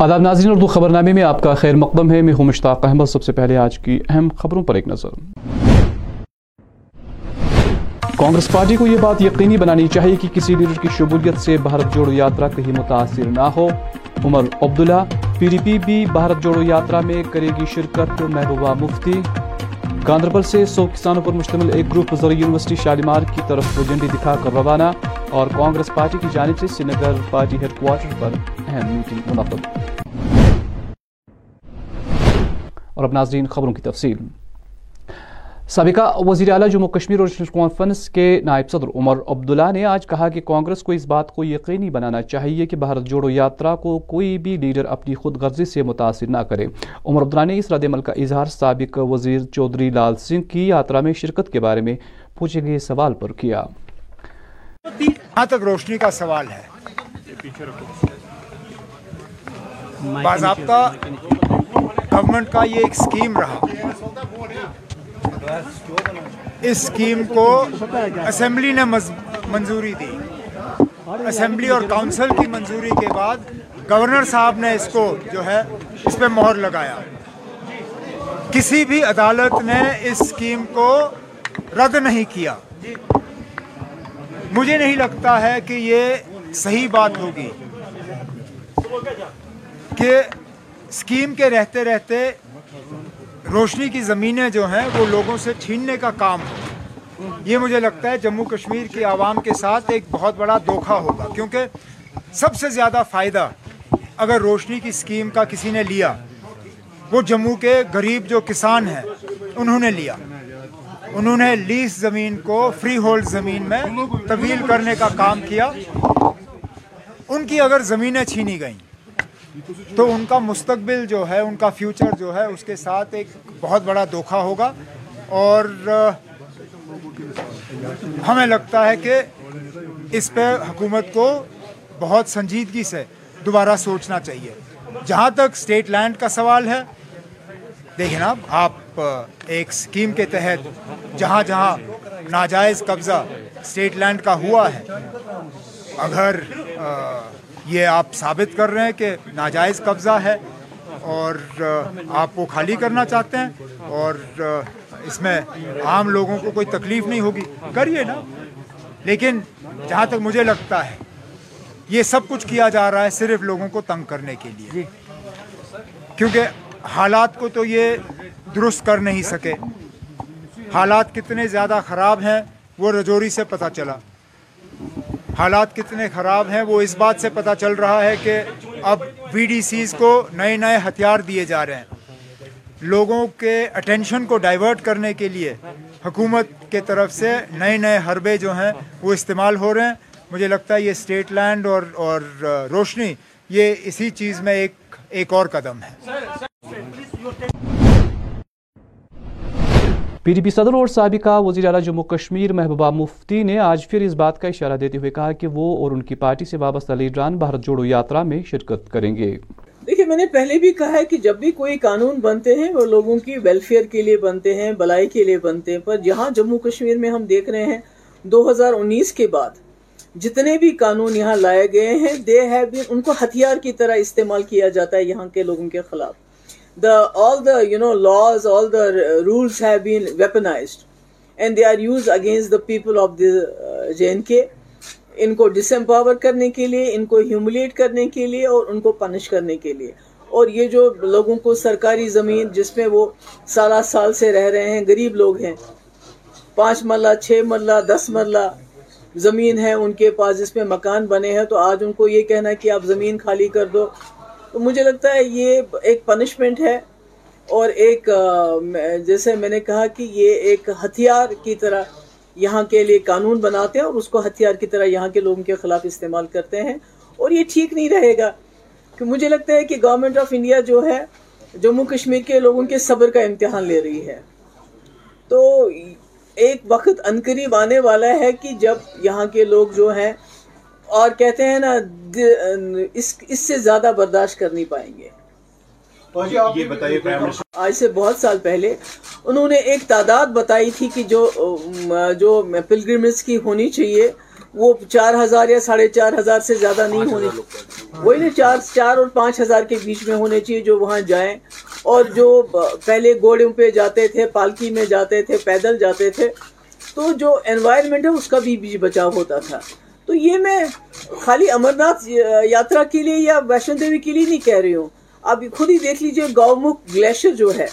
آداب ناظرین، اردو خبر نامے میں آپ کا خیر مقدم ہے۔ میں ہوں مشتاق احمد۔ سب سے پہلے آج کی اہم خبروں پر ایک نظر۔ کانگریس پارٹی کو یہ بات یقینی بنانی چاہیے کہ کسی لیڈر کی شبولیت سے بھارت جوڑو یاترہ کہیں متاثر نہ ہو۔ Omar Abdullah, P D P بھی بھارت جوڑو یاترا میں کرے گی شرکت محبوبہ مفتی۔ گاندربل سے سو کسانوں پر مشتمل ایک گروپ زرعی یونیورسٹی شالیمار کی طرف جنڈی دکھا کر روانہ اور کانگریس پارٹی کی جانب سے Srinagar party headquarter پر اہم میٹنگ منعقد۔ اور اب ناظرین خبروں کی تفصیل۔ سابقہ وزیر اعلیٰ جموں کشمیر اور کانفرنس کے نائب صدر عمر عبداللہ نے آج کہا کہ کانگریس کو اس بات کو یقینی بنانا چاہیے کہ بھارت جوڑو یاترا کو کوئی بھی لیڈر اپنی خود غرضی سے متاثر نہ کرے۔ عمر عبداللہ نے اس رد عمل کا اظہار سابق وزیر چودھری لال سنگھ کی یاترا میں شرکت کے بارے میں پوچھے گئے سوال پر کیا۔ تک روشنی کا سوال ہے۔ گورنمنٹ کا یہ ایک سکیم رہا۔ اس سکیم کو اسمبلی نے منظوری دی۔ اسمبلی اور کاؤنسل کی منظوری کے بعد گورنر صاحب نے اس کو جو ہے اس پہ مہر لگایا۔ کسی بھی عدالت نے اس سکیم کو رد نہیں کیا۔ مجھے نہیں لگتا ہے کہ یہ صحیح بات ہوگی۔ کہ اسکیم کے رہتے رہتے روشنی کی زمینیں جو ہیں وہ لوگوں سے چھیننے کا کام ہو۔ یہ مجھے لگتا ہے جموں کشمیر کی عوام کے ساتھ ایک بہت بڑا دھوکہ ہوگا، کیونکہ سب سے زیادہ فائدہ اگر روشنی کی اسکیم کا کسی نے لیا، وہ جموں کے غریب جو کسان ہیں، انہوں نے لیا۔ انہوں نے لیس زمین کو، فری ہولڈ زمین میں طویل کرنے کا کام کیا۔ ان کی اگر زمینیں چھینی گئیں تو ان کا مستقبل جو ہے، ان کا فیوچر جو ہے، اس کے ساتھ ایک بہت بڑا دھوکہ ہوگا۔ اور ہمیں لگتا ہے کہ اس پہ حکومت کو بہت سنجیدگی سے دوبارہ سوچنا چاہیے۔ جہاں تک اسٹیٹ لینڈ کا سوال ہے، دیکھیں نا آپ ایک سکیم کے تحت جہاں جہاں ناجائز قبضہ اسٹیٹ لینڈ کا ہوا ہے، اگر یہ آپ ثابت کر رہے ہیں کہ ناجائز قبضہ ہے اور آپ کو خالی کرنا چاہتے ہیں اور اس میں عام لوگوں کو کوئی تکلیف نہیں ہوگی۔ کریے نا۔ لیکن جہاں تک مجھے لگتا ہے یہ سب کچھ کیا جا رہا ہے صرف لوگوں کو تنگ کرنے کے لیے۔ جی۔ کیونکہ حالات کو تو یہ درست کر نہیں سکے۔ حالات کتنے زیادہ خراب ہیں وہ رجوری سے پتہ چلا۔ حالات کتنے خراب ہیں، وہ اس بات سے پتہ چل رہا ہے کہ اب بی ڈی سیز کو نئے نئے ہتھیار دیے جا رہے ہیں۔ لوگوں کے اٹینشن کو ڈائیورٹ کرنے کے لیے حکومت کے طرف سے نئے نئے حربے جو ہیں وہ استعمال ہو رہے ہیں۔ مجھے لگتا ہے یہ اسٹیٹ لینڈ اور اور روشنی، یہ اسی چیز میں ایک ایک اور قدم ہے۔ پی ڈی پی صدر اور سابقہ وزیر اعلیٰ جموں کشمیر محبوبہ مفتی نے آج پھر اس بات کا اشارہ دیتے ہوئے کہا کہ وہ اور ان کی پارٹی سے وابستہ لیڈران بھارت جوڑو یاترا میں شرکت کریں گے۔ دیکھیں میں نے پہلے بھی کہا ہے کہ جب بھی کوئی قانون بنتے ہیں وہ لوگوں کی ویلفیئر کے لیے بنتے ہیں، بلائی کے لیے بنتے ہیں۔ پر یہاں جموں کشمیر میں ہم دیکھ رہے ہیں، دو ہزار انیس کے بعد جتنے بھی قانون یہاں لائے گئے ہیں دے ہے ان کو ہتھیار کی طرح استعمال کیا جاتا ہے یہاں کے لوگوں کے خلاف۔ the all the you know laws all the rules have been weaponized. And they are used against the people of the J and K ان کو ڈس امپاور کرنے کے لیے ان کو ہیوملیٹ کرنے کے لیے اور ان کو پنش کرنے کے لیے اور یہ جو لوگوں کو سرکاری زمین جس میں وہ سالہ سال سے رہ رہے ہیں غریب لوگ ہیں پانچ مرلہ چھ مرلہ دس مرلہ زمین ہے ان کے پاس جس میں مکان بنے ہیں تو آج ان کو یہ کہنا کہ آپ زمین خالی کر دو تو مجھے لگتا ہے یہ ایک پنشمنٹ ہے اور ایک جیسے میں نے کہا کہ یہ ایک ہتھیار کی طرح یہاں کے لیے قانون بناتے ہیں اور اس کو ہتھیار کی طرح یہاں کے لوگوں کے خلاف استعمال کرتے ہیں اور یہ ٹھیک نہیں رہے گا۔ کہ مجھے لگتا ہے کہ گورنمنٹ آف انڈیا جو ہے، جموں کشمیر کے لوگوں کے صبر کا امتحان لے رہی ہے۔ تو ایک وقت عنقریب آنے والا ہے کہ جب یہاں کے لوگ جو ہیں اور کہتے ہیں نا اس سے زیادہ برداشت کر نہیں پائیں گے۔ آج سے بہت سال پہلے انہوں نے ایک تعداد بتائی تھی کہ جو جو پلگرمز کی ہونی چاہیے وہ چار ہزار یا ساڑھے چار ہزار سے زیادہ نہیں ہونی وہی نا چار چار اور پانچ ہزار کے بیچ میں ہونے چاہیے جو وہاں جائیں۔ اور جو پہلے گھوڑوں پہ جاتے تھے پالکی میں جاتے تھے پیدل جاتے تھے تو جو انوائرمنٹ ہے اس کا بھی بچاؤ ہوتا تھا۔ تو یہ میں خالی امرناتھ یاترا کے لیے یا ویشنو دیوی کے لیے نہیں کہہ رہی ہوں۔ آپ خود ہی دیکھ لیجیے گاؤمکھ گلیشر جو ہے،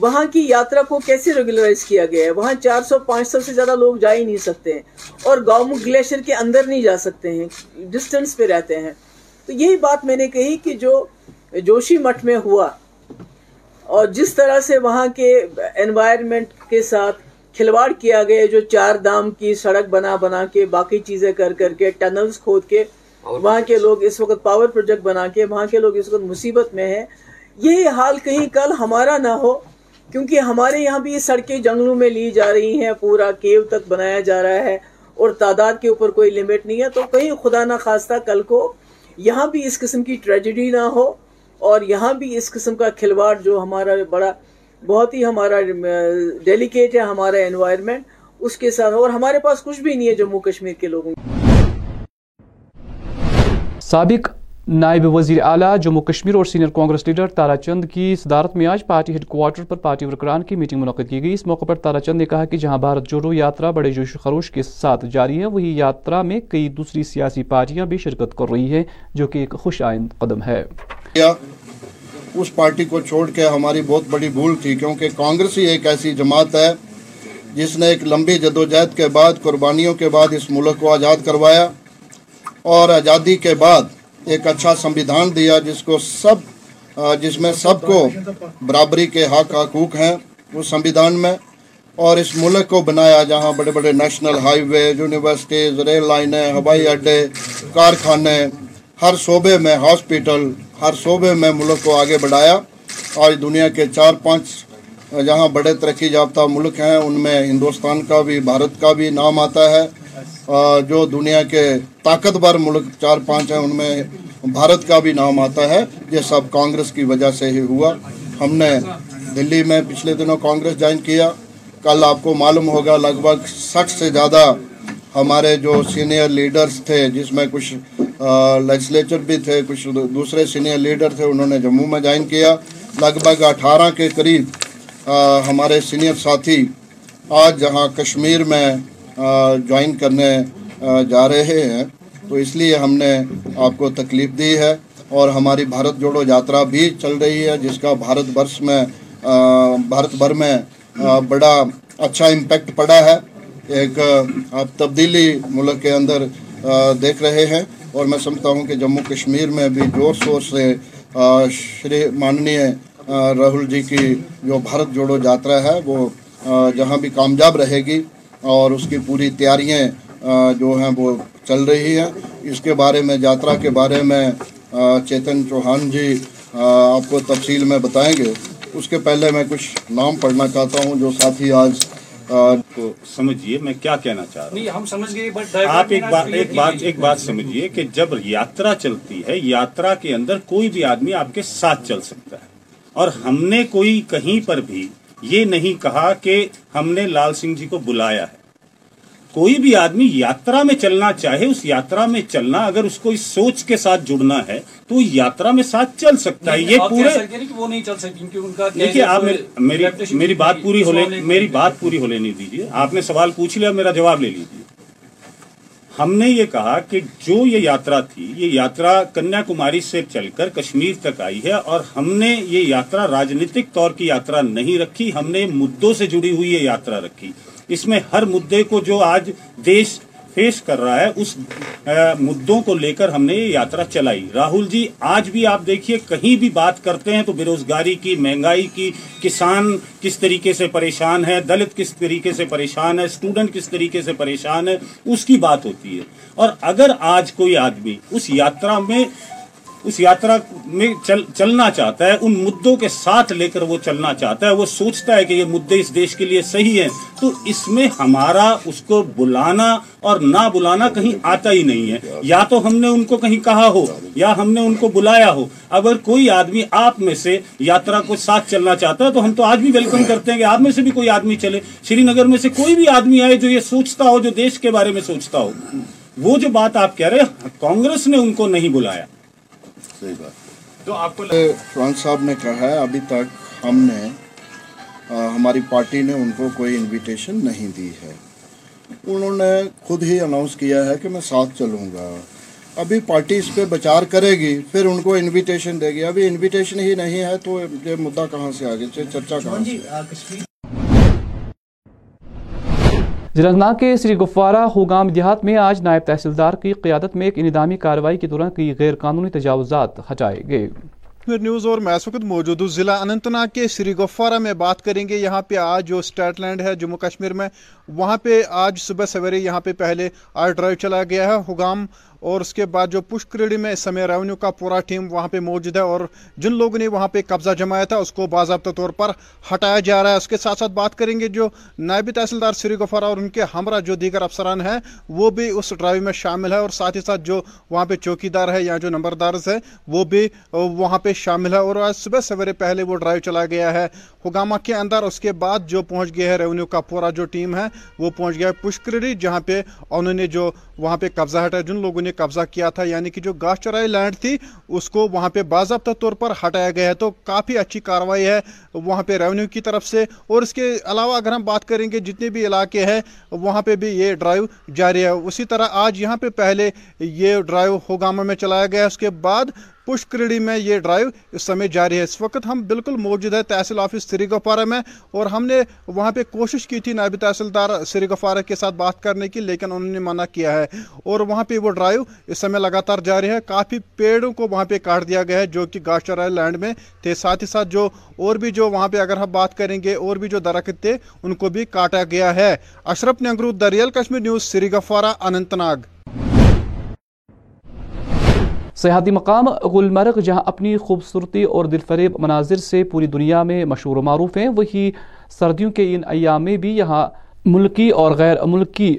وہاں کی یاترا کو کیسے ریگولرائز کیا گیا ہے؟ وہاں چار سو، پانچ سو سے زیادہ لوگ جا ہی نہیں سکتے ہیں اور گاؤں گلیشیئر کے اندر نہیں جا سکتے ہیں ڈسٹنس پہ رہتے ہیں۔ تو یہی بات میں نے کہی کہ جو جوشی مٹھ میں ہوا اور جس طرح سے وہاں کے انوائرمنٹ کے ساتھ کھلواڑ کیا گیا جو چار دام کی سڑک بنا بنا کے باقی چیزیں کر کر کے ٹنلز کھود کے وہاں کے لوگ اس وقت پاور پروجیکٹ بنا کے وہاں کے لوگ اس وقت مصیبت میں ہیں۔ یہ حال کہیں کل ہمارا نہ ہو کیونکہ ہمارے یہاں بھی سڑکیں جنگلوں میں لی جا رہی ہیں پورا کیو تک بنایا جا رہا ہے اور تعداد کے اوپر کوئی لمٹ نہیں ہے۔ تو کہیں خدا نہ خواستہ کل کو یہاں بھی اس قسم کی ٹریجڈی نہ ہو اور یہاں بھی اس قسم کا کھلواڑ جو ہمارا بڑا بہت ہی ہمارا ڈیلیکیٹ ہے ہمارا انوائرمنٹ اس کے ساتھ اور ہمارے پاس کچھ بھی نہیں ہے جموں کشمیر کے لوگوں سابق نائب وزیر اعلیٰ جموں کشمیر اور سینئر کانگریس لیڈر تارا چند کی صدارت میں آج پارٹی ہیڈ کوارٹر پر پارٹی ورکران کی میٹنگ منعقد کی گئی۔ اس موقع پر تارا چند نے کہا کہ جہاں بھارت جوڑو یاترا بڑے جوش خروش کے ساتھ جاری ہے، وہی یاترا میں کئی دوسری سیاسی پارٹیاں بھی شرکت کر رہی ہیں، جو کہ ایک خوش آئند قدم ہے۔ اس پارٹی کو چھوڑ کے ہماری بہت بڑی بھول تھی، کیونکہ کانگریس ہی ایک ایسی جماعت ہے جس نے ایک لمبی جدوجہد کے بعد، قربانیوں کے بعد اس ملک کو آزاد کروایا اور آزادی کے بعد ایک اچھا سمویدھان دیا جس کو سب، جس میں سب کو برابری کے حق حقوق ہیں اس سمویدھان میں اور اس ملک کو بنایا جہاں بڑے بڑے national highway, universities, rail لائنیں، ہوائی اڈے، کارخانے، ہر صوبے میں ہاسپیٹل ہر صوبے میں ملک کو آگے بڑھایا۔ آج دنیا کے چار پانچ جہاں بڑے ترقی یافتہ ملک ہیں، ان میں ہندوستان کا بھی، بھارت کا بھی نام آتا ہے۔ جو دنیا کے طاقتور ملک چار پانچ ہیں، ان میں بھارت کا بھی نام آتا ہے۔ یہ سب کانگریس کی وجہ سے ہی ہوا۔ ہم نے دلی میں پچھلے دنوں کانگریس جوائن کیا۔ کل آپ کو معلوم ہوگا، لگ بھگ سٹھ سے زیادہ ہمارے جو سینئر لیڈرز تھے، جس میں کچھ لیجسلیچر بھی تھے، کچھ دوسرے سینئر لیڈر تھے، انہوں نے جموں میں جوائن کیا۔ لگ بھگ اٹھارہ کے قریب ہمارے سینئر ساتھی آج جہاں کشمیر میں جوائن کرنے جا رہے ہیں۔ تو اس لیے ہم نے آپ کو تکلیف دی ہے۔ اور ہماری بھارت جوڑو یاترا بھی چل رہی ہے، جس کا بھارت برس میں بھارت بھر میں بڑا اچھا امپیکٹ پڑا ہے۔ ایک، آپ تبدیلی ملک کے اندر دیکھ رہے ہیں۔ اور میں سمجھتا ہوں کہ جموں کشمیر میں بھی زور شور سے شری ماننی راہل جی کی جو بھارت جوڑو یاترا ہے، وہ جہاں بھی کامیاب رہے گی اور اس کی پوری تیاریاں جو ہیں وہ چل رہی ہیں۔ اس کے بارے میں، یاترا کے بارے میں چیتن چوہان جی آپ کو تفصیل میں بتائیں گے۔ اس کے پہلے میں کچھ نام پڑھنا چاہتا ہوں جو ساتھی آج کو سمجھیے میں کیا کہنا چاہ رہا ہوں؟ ہم سمجھ گئے آپ ایک بات ایک بات ایک بات سمجھیے کہ جب یاترا چلتی ہے یاترا کے اندر کوئی بھی آدمی آپ کے ساتھ چل سکتا ہے۔ اور ہم نے کوئی کہیں پر بھی یہ نہیں کہا کہ ہم نے لال سنگھ جی کو بلایا ہے۔ کوئی بھی آدمی یاترا میں چلنا چاہے اس یاترا میں چلنا اگر اس کو اس سوچ کے ساتھ جڑنا ہے تو یاترا میں ساتھ چل سکتا ہے۔ یہ پورے دیکھیے آپ میری بات پوری ہو میری بات پوری ہو لینی دیجیے۔ آپ نے سوال پوچھ لیا میرا جواب لے لیجیے۔ ہم نے یہ کہا کہ جو یہ یاترا تھی یہ یاترا کنیا کماری سے چل کر کشمیر تک آئی ہے اور ہم نے یہ یاترا راجنیتک طور کی یاترا نہیں رکھی ہم نے مدوں سے جڑی ہوئی یہ یاترا رکھی۔ اس میں ہر مدے کو جو آج دیش فیس کر رہا ہے، اس مدوں کو لے کر ہم نے یہ یاترا چلائی۔ راہل جی آج بھی آپ دیکھیے، کہیں بھی بات کرتے ہیں تو بے روزگاری کی، مہنگائی کی، کسان کس طریقے سے پریشان ہے دلت کس طریقے سے پریشان ہے اسٹوڈنٹ کس طریقے سے پریشان ہے، اس کی بات ہوتی ہے۔ اور اگر آج کوئی آدمی اس یاترا میں اس یاترا میں چل چلنا چاہتا ہے، ان مدوں کے ساتھ لے کر وہ چلنا چاہتا ہے، وہ سوچتا ہے کہ یہ مدے اس دیش کے لیے صحیح ہیں۔ تو اس میں ہمارا اس کو بلانا اور نہ بلانا کہیں آتا ہی نہیں ہے۔ یا تو ہم نے ان کو کہیں کہا ہو، یا ہم نے ان کو بلایا ہو۔ اگر کوئی آدمی آپ میں سے یاترا کو ساتھ چلنا چاہتا ہے، تو ہم تو آج بھی ویلکم کرتے ہیں کہ آپ میں سے بھی کوئی آدمی چلے۔ شری نگر میں سے کوئی بھی آدمی آئے جو یہ سوچتا ہو، جو دیش کے بارے میں سوچتا ہو۔ وہ جو بات آپ کہہ رہے ہیں، کانگریس نے ان کو نہیں بلایا۔ صحیح بات۔ تو آپ کو فران صاحب نے کہا ہے ابھی تک ہم نے ہماری پارٹی نے ان کو کوئی انویٹیشن نہیں دی ہے۔ انہوں نے خود ہی اناؤنس کیا ہے کہ میں ساتھ چلوں گا۔ ابھی پارٹی اس پہ بچار کرے گی پھر ان کو انویٹیشن دے گی۔ ابھی انویٹیشن ہی نہیں ہے تو یہ مدعا کہاں سے آگے؟ چرچا کہاں سے؟ ضلع کے سری گفوارہ ہوگام دیہات میں آج نائب تحصیلدار کی قیادت میں ایک انعدامی کارروائی کے دوران کئی غیر قانونی تجاوزات ہٹائے گئے۔ نیوز اور میں اس وقت موجود ہوں۔ ضلع اننت ناگ کے سری گفوارہ میں بات کریں گے۔ یہاں پہ آج جو اسٹیٹ لینڈ ہے، جموں کشمیر میں، وہاں پہ آج صبح سویرے یہاں پہ پہلے آر ڈرائیو چلا گیا ہے۔ حگام اور اس کے بعد جو پشکریڈی میں اس سمے ریونیو کا پورا ٹیم وہاں پہ موجود ہے اور جن لوگوں نے وہاں پہ قبضہ جمایا تھا اس کو باضابطہ طور پر ہٹایا جا رہا ہے۔ اس کے ساتھ ساتھ بات کریں گے جو نائب تحصیلدار سری گفارہ اور ان کے ہمراہ جو دیگر افسران ہیں، وہ بھی اس ڈرائیو میں شامل ہے اور ساتھ ہی ساتھ جو وہاں پہ چوکی دار ہے یا جو نمبردارز ہے وہ بھی وہاں پہ شامل ہے اور آج صبح سویرے پہلے وہ ڈرائیو چلا گیا ہے حگامہ کے اندر۔ اس کے بعد جو پہنچ گیا ہے ریونیو کا پورا جو ٹیم ہے، وہ پہنچ گیا ہے پشکریڈی جہاں پہ انہوں نے جو وہاں پہ قبضہ ہٹایا جن لوگوں نے قبضہ کیا تھا یعنی کہ جو گاش چرائی لینڈ تھی، اس کو وہاں پہ باضابطہ طور پر ہٹایا گیا ہے۔ تو کافی اچھی کاروائی ہے وہاں پہ ریونیو کی طرف سے۔ اور اس کے علاوہ اگر ہم بات کریں گے، جتنے بھی علاقے ہیں، وہاں پہ بھی یہ ڈرائیو جاری ہے۔ اسی طرح آج یہاں پہ پہلے یہ ڈرائیو ہوگامہ میں چلایا گیا۔ اس کے بعد پشکریڈی میں یہ ڈرائیو اس سمے جاری ہے۔ اس وقت ہم بالکل موجود ہے تحصیل آفس سری گفارہ میں اور ہم نے وہاں پہ کوشش کی تھی نائب تحصیلدار سری گفارہ کے ساتھ بات کرنے کی، لیکن انہوں نے منع کیا ہے۔ اور وہاں پہ وہ ڈرائیو اس سمے لگاتار جاری ہے۔ کافی پیڑوں کو وہاں پہ کاٹ دیا گیا ہے، جو کہ گاشرائے لینڈ میں تھے۔ ساتھ ہی ساتھ جو اور بھی جو وہاں پہ اگر ہم بات کریں گے، اور بھی جو درخت تھے، ان کو بھی کاٹا گیا ہے۔ اشرف نگرو دریال Kashmir news, Srigufwara Anantnag. سیاحتی مقام گلمرگ، جہاں اپنی خوبصورتی اور دل فریب مناظر سے پوری دنیا میں مشہور و معروف ہیں، وہی سردیوں کے ان ایام میں بھی یہاں ملکی اور غیر ملکی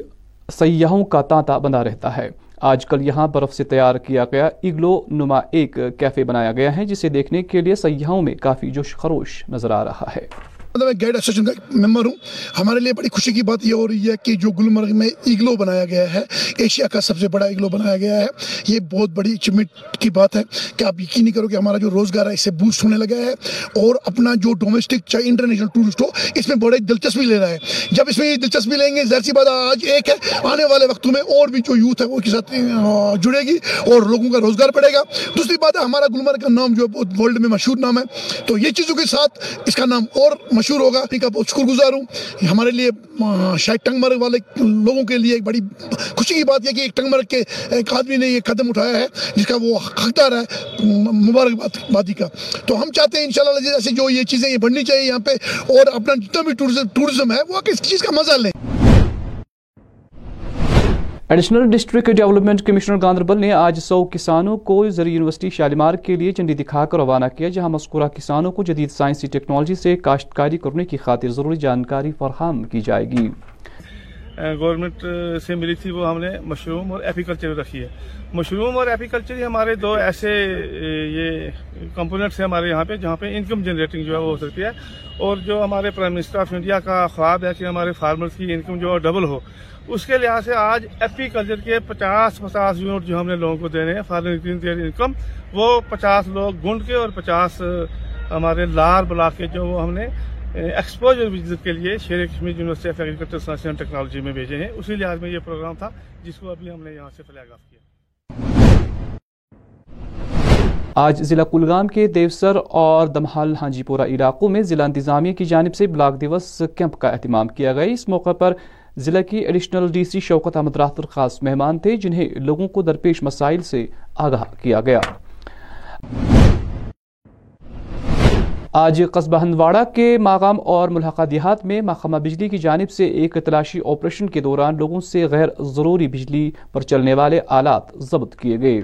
سیاحوں کا تانتا بندہ رہتا ہے۔ آج کل یہاں برف سے تیار کیا گیا اگلو نما ایک کیفے بنایا گیا ہے، جسے دیکھنے کے لیے سیاحوں میں کافی جوش خروش نظر آ رہا ہے۔ مطلب میں گائیڈ ایسوسیشن کا ممبر ہوں۔ ہمارے لیے بڑی خوشی کی بات یہ ہو رہی ہے کہ جو گلمرگ میں ایگلو بنایا گیا ہے، ایشیا کا سب سے بڑا ایگلو بنایا گیا ہے۔ یہ بہت بڑی اچیومنٹ کی بات ہے کہ آپ یقین نہیں کرو کہ ہمارا جو روزگار ہے، اس سے بوسٹ ہونے لگا ہے۔ اور اپنا جو ڈومیسٹک چاہے انٹرنیشنل ٹورسٹ ہو، اس میں بڑے دلچسپی لے رہا ہے۔ جب اس میں دلچسپی لیں گے، ظاہر سی بات آج ایک ہے، آنے والے وقتوں میں اور بھی جو یوتھ ہے، وہ کے ساتھ جڑے گی اور لوگوں کا روزگار پڑے گا۔ دوسری بات ہے، ہمارا گلمرگ کا نام جو ہے ورلڈ میں مشہور نام ہے۔ تو یہ چیزوں کے ساتھ اس کا نام اور مشہور ہوگا۔ بہت شکر گزار ہوں۔ ہمارے لیے شاید ٹنگ مرگ والے لوگوں کے لیے ایک بڑی خوشی کی بات ہے کہ ایک ٹنگ مرگ کے ایک آدمی نے یہ قدم اٹھایا ہے، جس کا وہ حقدار ہے، مبارک بادی کا۔ تو ہم چاہتے ہیں انشاءاللہ جیسے جو یہ چیزیں یہ بڑھنی چاہیے یہاں پہ اور اپنا جتنا بھی ٹورزم ہے، وہ اس چیز کا مزہ لیں۔ Additional district development commissioner Ganderbal نے آج سو کسانوں کو زرعی یونیورسٹی شالیمار کے لیے جنڈی دکھا کر روانہ کیا، جہاں مذکورہ کسانوں کو جدید سائنسی ٹیکنالوجی سے کاشتکاری کرنے کی خاطر ضروری جانکاری فراہم کی جائے گی۔ گورنمنٹ سے ملی تھی وہ ہم نے مشروم اور ایپیکلچر رکھی ہے۔ مشروم اور ایپیکلچر ہی ہمارے دو ایسے یہ کمپوننٹس ہیں ہمارے یہاں پہ جہاں پہ انکم جنریٹنگ جو ہے وہ ہو سکتی ہے۔ اور جو ہمارے پرائم منسٹر آف انڈیا کا خواب ہے کہ ہمارے فارمرز کی انکم جو ہے ڈبل ہو۔ اس کے لحاظ سے آج ایپی کلچر کے پچاس پچاس یونٹ جو ہم نے لوگوں کو دینے ہیں فارن انکم وہ پچاس لوگ گنڈ کے اور پچاس ہمارے لار بلاک کے جو وہ ہم نے ایکسپوجر وزٹ کے لیے Sher Kashmir university of agriculture science and technology میں بھیجے ہیں۔ اسی لحاظ میں یہ پروگرام تھا جس کو ابھی ہم نے یہاں سے فلیگ آف کیا۔ آج ضلع کلگام کے دیوسر اور دمحال ہانجی پورہ علاقوں میں ضلع انتظامیہ کی جانب سے بلاک دیوس کیمپ کا اہتمام کیا گیا۔ اس موقع پر ضلع کی additional D C Shaukat Ahmad Rather خاص مہمان تھے جنہیں لوگوں کو درپیش مسائل سے آگاہ کیا گیا۔ آج قصبہ ہندواڑہ کے ماغام اور ملحقہ دیہات میں محکمہ بجلی کی جانب سے ایک تلاشی آپریشن کے دوران لوگوں سے غیر ضروری بجلی پر چلنے والے آلات ضبط کیے گئے۔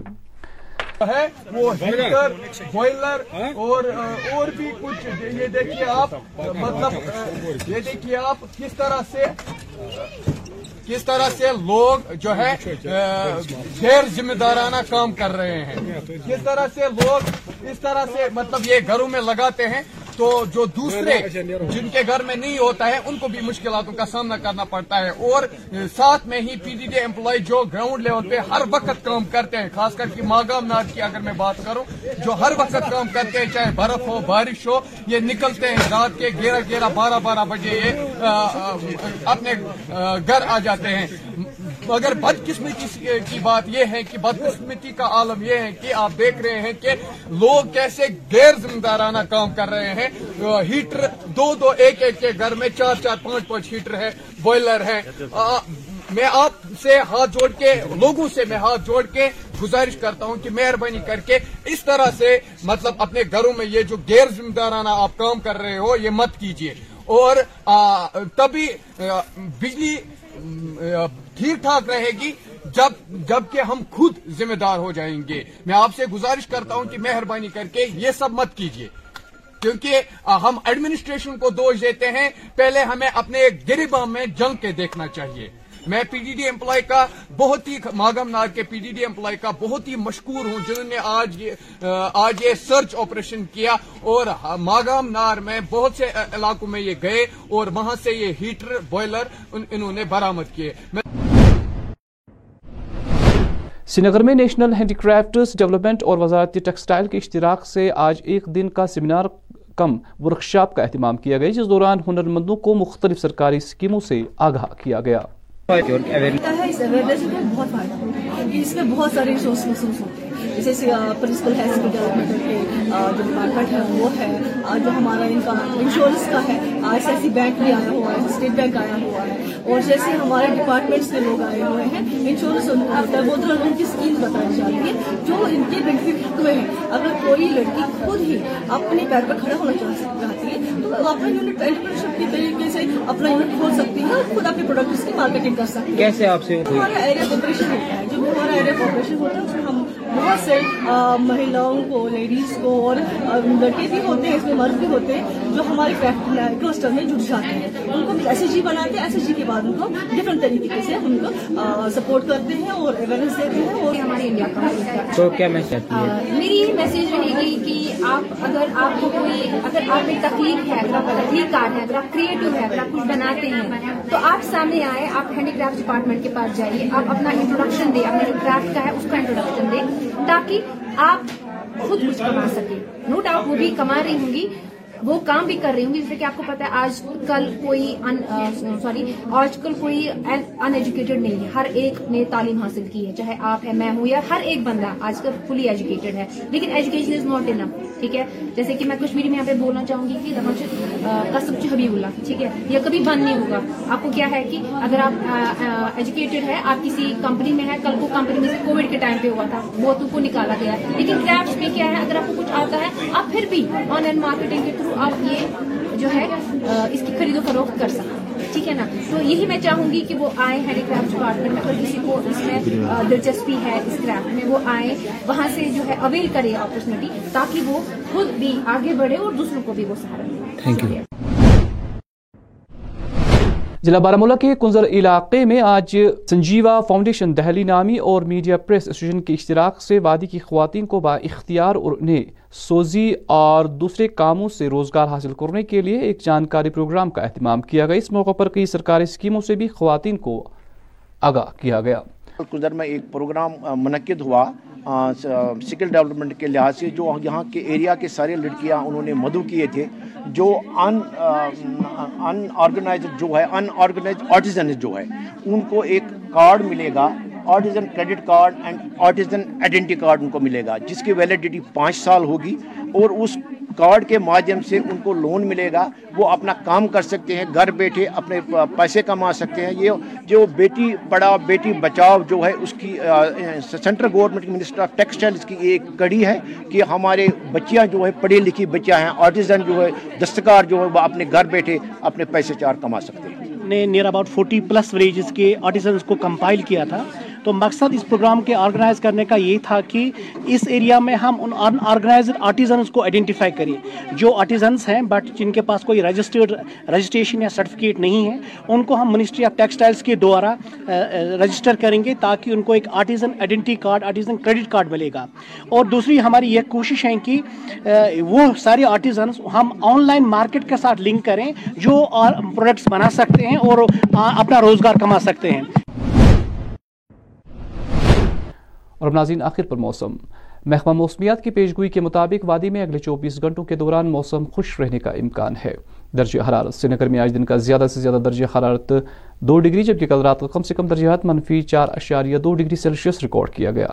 ہے وہ ہیٹر بوائلر اور اور بھی کچھ۔ یہ دیکھیے آپ مطلب یہ دیکھیے آپ کس طرح سے کس طرح سے لوگ جو ہے غیر ذمہ دارانہ کام کر رہے ہیں؟ کس طرح سے لوگ اس طرح سے مطلب یہ گھروں میں لگاتے ہیں تو جو دوسرے جن کے گھر میں نہیں ہوتا ہے ان کو بھی مشکلاتوں کا سامنا کرنا پڑتا ہے۔ اور ساتھ میں ہی پی ڈی ڈی امپلائی جو گراؤنڈ لیول پہ ہر وقت کام کرتے ہیں خاص کر کے ماگام ناد کی اگر میں بات کروں جو ہر وقت کام کرتے ہیں چاہے برف ہو بارش ہو یہ نکلتے ہیں۔ رات کے گیارہ گیارہ بارہ بارہ بجے یہ اپنے گھر آ جاتے ہیں۔ مگر بدقسمتی کی بات یہ ہے کہ بدقسمتی کا عالم یہ ہے کہ آپ دیکھ رہے ہیں کہ لوگ کیسے غیر ذمہ دارانہ کام کر رہے ہیں۔ ہیٹر دو دو، ایک ایک کے گھر میں چار چار، پانچ پانچ ہیٹر ہے، بوائلر ہے۔ میں آپ سے ہاتھ جوڑ کے، لوگوں سے میں ہاتھ جوڑ کے گزارش کرتا ہوں کہ مہربانی کر کے اس طرح سے مطلب اپنے گھروں میں یہ جو غیر ذمہ دارانہ آپ کام کر رہے ہو، یہ مت کیجیے اور تبھی بجلی ٹھیک ٹھاک رہے گی جب جبکہ ہم خود ذمہ دار ہو جائیں گے۔ میں آپ سے گزارش کرتا ہوں کہ مہربانی کر کے یہ سب مت کیجیے۔ کیونکہ ہم ایڈمنسٹریشن کو دوش دیتے ہیں۔ پہلے ہمیں اپنے گریبا میں جنگ کے دیکھنا چاہیے۔ میں پی ڈی ڈی امپلائی کا بہت ہی ماگم نار کے پی ڈی ڈی امپلائی کا بہت ہی مشکور ہوں، جنہوں نے آج آج یہ سرچ آپریشن کیا۔ اور ماگام نار میں بہت سے علاقوں میں یہ گئے اور وہاں سے یہ ہیٹر بوائلر انہوں نے برامد کیے۔ سری نگر میں نیشنل ہینڈی کرافٹس ڈیولپمنٹ اور وزارت ٹیکسٹائل کے اشتراک سے آج ایک دن کا سیمینار کم ورکشاپ کا اہتمام کیا گیا جس دوران ہنرمندوں کو مختلف سرکاری اسکیموں سے آگاہ کیا گیا۔ اس میں بہت سارے ریسورس محسوس ہوتے ہیں۔ جیسے پرنسپل ہے ڈیولپمنٹ کے جو ڈپارٹمنٹ ہے وہ ہے۔ جو ہمارا ان کا انشورنس کا ہے ایس ایس سی بینک بھی آیا ہوا ہے اسٹیٹ بینک آیا ہوا ہے۔ اور جیسے ہمارے ڈپارٹمنٹس کے لوگ آئے ہوئے ہیں انشورنس ان کو ہوتا ہے وہ تو ان کی اسکیم بتائی جاتی ہے جو ان کے بینیفٹ ہوئے ہیں۔ اگر کوئی لڑکی خود ہی اپنے پیر پر کھڑا ہونا چاہتی ہے تو اپنا یونٹ انٹرپرنشپ کے طریقے سے اپنا یونٹ کھول سکتی ہے اور خود اپنے پروڈکٹس کی مارکیٹنگ کر سکتی ہے۔ کیسے آپ سے ہمارا ایریا کوپریشن ہوتا ہے جو ہمارا ایریا کوپریشن ہوتا ہے اس میں ہم بہت سے مہیلاؤں کو لیڈیز کو اور لڑکے بھی ہوتے ہیں اس میں مرد بھی ہوتے ہیں جو ہمارے کلسٹر میں جڑ جاتے ہیں۔ ان کو ایس ایس جی بناتے ہیں ایس ایس جی کے بعد ان کو ڈفرنٹ طریقے سے ہم کو سپورٹ کرتے ہیں اور اویئرنیس دیتے ہیں اور ہمارے انڈیا کا تو کیا میسج میری یہ میسج رہے گی کہ آپ اگر آپ کو کوئی اگر آپ میں تخلیق ہے اگر آپ تخلیق کار ہے اگر آپ کریٹو ہے اگر آپ کچھ بناتے ہیں تو آپ سامنے آئے آپ ہینڈی کرافٹ ڈپارٹمنٹ کے پاس جائیے آپ اپنا انٹروڈکشن دیں اپنا جو کرافٹ کا ہے اس کا انٹروڈکشن دیں۔ تاکہ آپ خود کچھ کما سکیں۔ نو ڈاؤٹ وہ بھی کما رہی ہوں گی۔ وہ کام بھی کر رہی ہوں گی۔ جیسے کہ آپ کو پتا ہے، آج کل کوئی سوری، آج کل کوئی ان ایجوکیٹڈ نہیں ہے۔ ہر ایک نے تعلیم حاصل کی ہے۔ چاہے آپ ہے میں ہوں یا ہر ایک بندہ آج کل فلی ایجوکیٹڈ ہے۔ لیکن ایجوکیشن از ناٹ انف ٹھیک ہے؟ جیسے کہ میں کشمیری میں یہاں پہ بولنا چاہوں گی کہ قصب حبیب اللہ، ٹھیک ہے؟ یہ کبھی بند نہیں ہوگا۔ آپ کو کیا ہے کہ اگر آپ ایجوکیٹڈ ہے آپ کسی کمپنی میں ہے کل کو کمپنی میں سے کووڈ کے ٹائم پہ ہوا تھا، بہتوں کو نکالا گیا۔ لیکن کرافٹ میں کیا ہے، اگر آپ کو کچھ آتا ہے، آپ پھر بھی آن لائن مارکیٹنگ کے تھرو آپ یہ جو ہے اس کی خرید و فروخت کر سکتے ہیں۔ ٹھیک ہے نا؟ تو یہی میں چاہوں گی کہ وہ آئیں ہینڈی کرافٹ ڈپارٹمنٹ میں اگر کسی کو اس میں دلچسپی ہے اس کرافٹ میں وہ آئیں وہاں سے جو ہے اویل کرے اپرچونیٹی تاکہ وہ خود بھی آگے بڑھے اور دوسروں کو بھی وہ سہارا ملے۔ تھینک یو ضلع بارہ کے کنزر علاقے میں آج سنجیوا فاؤنڈیشن دہلی نامی اور میڈیا پریس ایسوسیشن کے اشتراک سے وادی کی خواتین کو با اختیار اور انہیں سوزی اور دوسرے کاموں سے روزگار حاصل کرنے کے لیے ایک جانکاری پروگرام کا اہتمام کیا گیا۔ اس موقع پر کئی سرکاری اسکیموں سے بھی خواتین کو آگاہ کیا گیا۔ کنزر میں ایک پروگرام منعقد ہوا۔ سکل ڈیولپمنٹ کے لحاظ سے جو یہاں کے ایریا کے سارے لڑکیاں انہوں نے مدعو کیے تھے، جو ان ان آرگنائز جو ہے، ان آرگنائز آرٹیزن جو ہے، ان کو ایک کارڈ ملے گا، artisan credit card and artisan identity card ان کو ملے گا، جس کی ویلیڈیٹی پانچ سال ہوگی اور اس کارڈ کے مادھیم سے ان کو لون ملے گا، وہ اپنا کام کر سکتے ہیں، گھر بیٹھے اپنے پیسے کما سکتے ہیں۔ یہ جو بیٹی پڑھاؤ بیٹی بچاؤ جو ہے، اس کی central government minister of textiles کی ایک کڑی ہے کہ ہمارے بچیاں جو ہے پڑھی لکھی بچیاں ہیں، آرٹیزن جو ہے، دستکار جو ہے، وہ اپنے گھر بیٹھے اپنے پیسے چار کما سکتے ہیں۔ نے near about forty plus villages کے آرٹیزنس کو کمپائل کیا تھا۔ تو مقصد اس پروگرام کے آرگنائز کرنے کا یہ تھا کہ اس ایریا میں ہم ان آرگنائزڈ آرٹیزنس کو آئیڈینٹیفائی کریں۔ جو آرٹیزنس ہیں بٹ جن کے پاس کوئی رجسٹرڈ رجسٹریشن یا سرٹیفکیٹ نہیں ہے، ان کو ہم منسٹری آف ٹیکسٹائلس کے دوارا رجسٹر کریں گے تاکہ ان کو ایک artisan identity card artisan credit card ملے گا۔ اور دوسری ہماری یہ کوشش ہے کہ وہ سارے آرٹیزنس ہم آن لائن مارکیٹ کے ساتھ لنک کریں، جو پروڈکٹس بنا سکتے ہیں اور اپنا روزگار کما سکتے ہیں۔ اور ناظرین، آخر پر موسم۔ محکمہ موسمیات کی پیشگوئی کے مطابق وادی میں اگلے چوبیس گھنٹوں کے دوران موسم خوش رہنے کا امکان ہے۔ درجہ حرارت، سری نگر میں آج دن کا زیادہ سے زیادہ درجہ حرارت دو ڈگری، جبکہ کل رات کا کم سے کم درجات منفی چار اشاریہ دو ڈگری سیلسیس ریکارڈ کیا گیا۔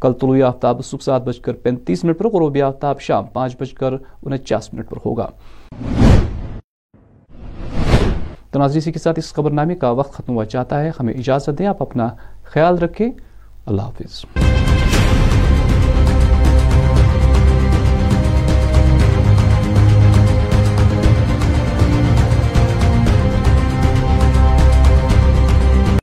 کل طلوع آفتاب صبح سات بج کر پینتیس منٹ پر غروبی آفتاب شام پانچ بج کر انچاس منٹ پر ہوگا۔ تو ناظرین کے ساتھ اس خبر نامے کا وقت ختم ہوا چاہتا ہے۔ ہمیں اجازت دیں، آپ اپنا خیال رکھیں۔ اللہ حافظ